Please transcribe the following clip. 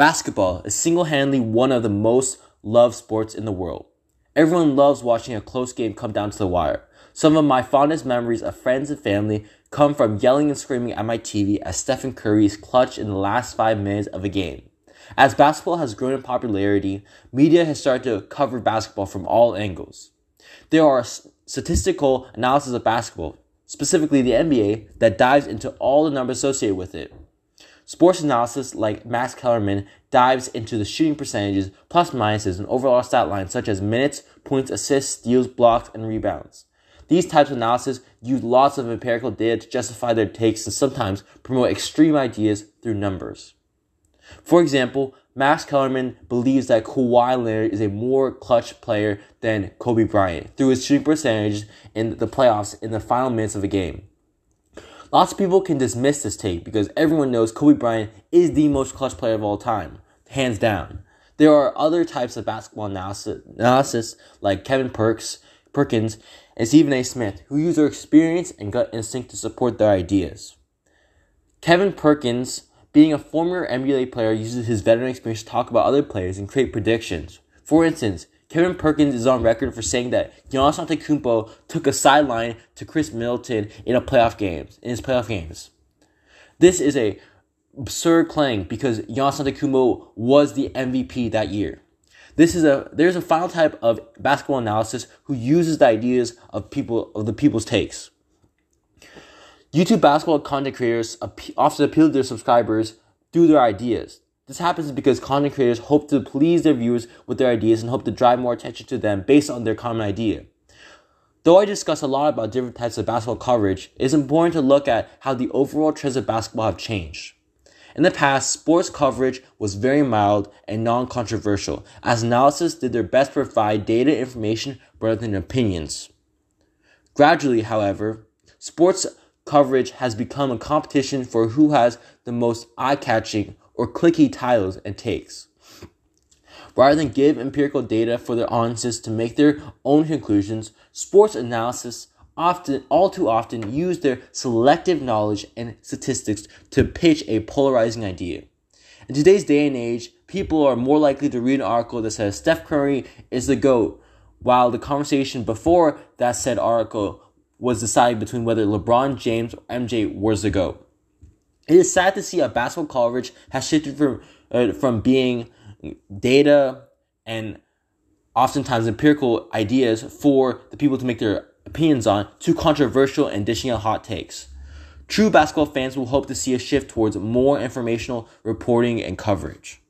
Basketball is single handedly one of the most loved sports in the world. Everyone loves watching a close game come down to the wire. Some of my fondest memories of friends and family come from yelling and screaming at my TV as Stephen Curry is clutch in the last five minutes of a game. As basketball has grown in popularity, media has started to cover basketball from all angles. There are statistical analysis of basketball, specifically the NBA, that dives into all the numbers associated with it. Sports analysis like Max Kellerman dives into the shooting percentages, plus minuses, and overall stat lines such as minutes, points, assists, steals, blocks, and rebounds. These types of analysis use lots of empirical data to justify their takes and sometimes promote extreme ideas through numbers. For example, Max Kellerman believes that Kawhi Leonard is a more clutch player than Kobe Bryant through his shooting percentages in the playoffs in the final minutes of a game. Lots of people can dismiss this take because everyone knows Kobe Bryant is the most clutch player of all time, hands down. There are other types of basketball analysis, like Kevin Perks, Perkins and Stephen A. Smith, who use their experience and gut instinct to support their ideas. Kevin Perkins, being a former NBA player, uses his veteran experience to talk about other players and create predictions. For instance, Kevin Perkins is on record for saying that Giannis Antetokounmpo took a sideline to Khris Middleton in a playoff games in his playoff games. This is a absurd claim because Giannis Antetokounmpo was the MVP that year. This is a there's a final type of basketball analysis who uses the ideas of people of the people's takes. YouTube basketball content creators often appeal to their subscribers through their ideas. This happens because content creators hope to please their viewers with their ideas and hope to drive more attention to them based on their common idea. Though I discuss a lot about different types of basketball coverage, it is important to look at how the overall trends of basketball have changed. In the past, sports coverage was very mild and non controversial, as analysis did their best to provide data information rather than opinions. Gradually, however, sports coverage has become a competition for who has the most eye catching or clicky titles and takes. Rather than give empirical data for their audiences to make their own conclusions, sports analysis often, all too often, use their selective knowledge and statistics to pitch a polarizing idea. In today's day and age, people are more likely to read an article that says Steph Curry is the GOAT, while the conversation before that said article was deciding between whether LeBron James or MJ was the GOAT. It is sad to see how basketball coverage has shifted from uh, from being data and oftentimes empirical ideas for the people to make their opinions on to controversial and dishing out hot takes. True basketball fans will hope to see a shift towards more informational reporting and coverage.